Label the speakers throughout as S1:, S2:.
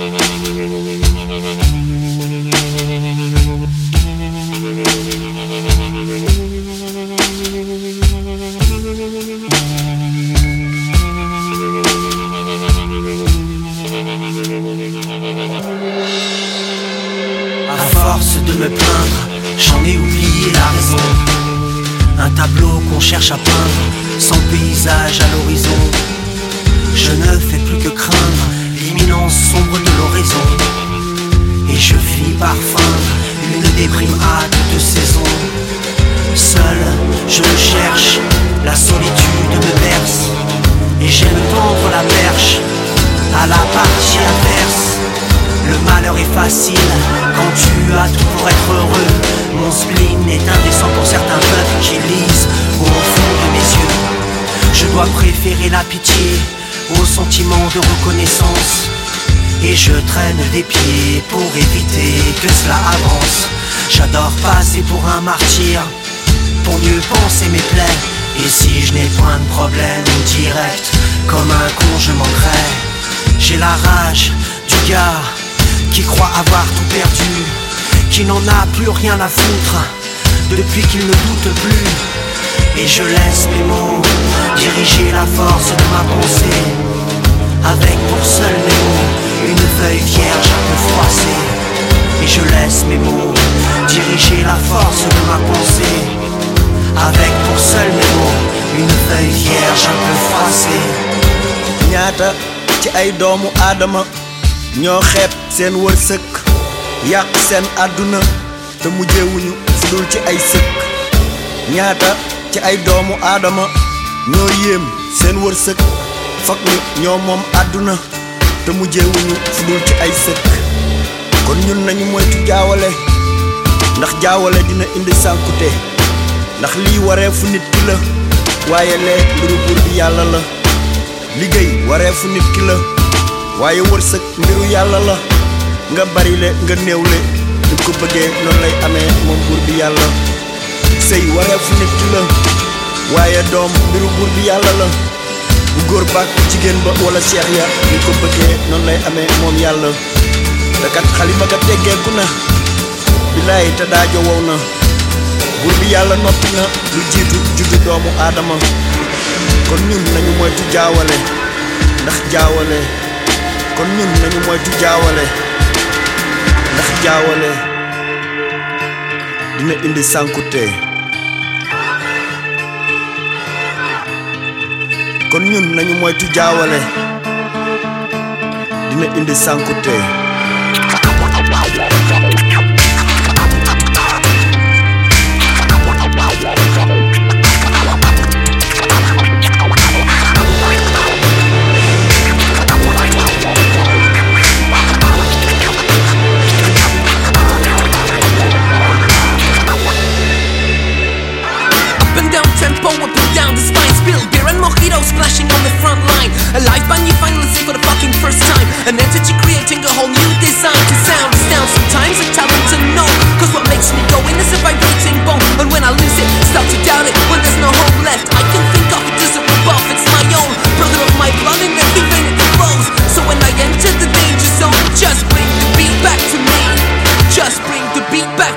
S1: À force de me plaindre, j'en ai oublié la raison. Un tableau qu'on cherche à peindre, sans paysage à l'horizon. Je ne fais plus que craindre sombre de l'horizon. Et je finis par feindre une déprime à toute saison. Seul, je le cherche, la solitude me berce. Et j'aime tendre la perche à la partie adverse. Le malheur est facile quand tu as tout pour être heureux. Mon spleen est indécent pour certains peuples qui lisent au fond de mes yeux. Je dois préférer la pitié au sentiment de reconnaissance. Et je traîne des pieds pour éviter que cela avance. J'adore passer pour un martyr, pour mieux penser mes plaies. Et si je n'ai point de problème direct, comme un con je manquerai. J'ai la rage du gars qui croit avoir tout perdu, qui n'en a plus rien à foutre depuis qu'il ne doute plus. Et je laisse mes mots diriger la force de ma pensée, avec pour vierge un peu froissée.
S2: ñaata ci ay doomu aadama ñoo xeeb seen wërsëg yàq seen àdduna te mujjewuñu fu dul ci ay sëkk. Ñaata ci ay doomu aadama ñoo yéem seen wërsëg fag ni ñoo moom àdduna te fu dul ci ay sëkk. Kon ñun nañu moytu jaawale ndax jaawale dina indi sànkute ndax lii wareefu nit ki la waaye lee mbiru buur bi yàlla la. Liggéey wareefu nit ki la. Waaye wërsëg mbiru yàlla la. Nga bari le nga néewle ni ko bëggee noonu lay amee moom buur bi yàlla. Sëy wareefu nit ki la. Waaye doom mbiru buur bi yàlla la. Bu góor baak jigéen ba wala seex ya ni ko bëggee noonu lay amee moom yàlla. Te kat xalima ga teggeeku na. Bilaay te daajo wow na buur bi yàlla noppi na lu jiitu juddu doomu aadama. Kon ñun nañu moytu jaawale ndax jaawale. Kon ñun nañu moytu jaawale ndax jaawale. Dina indi sànkute kon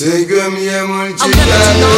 S3: 세금 예물지라도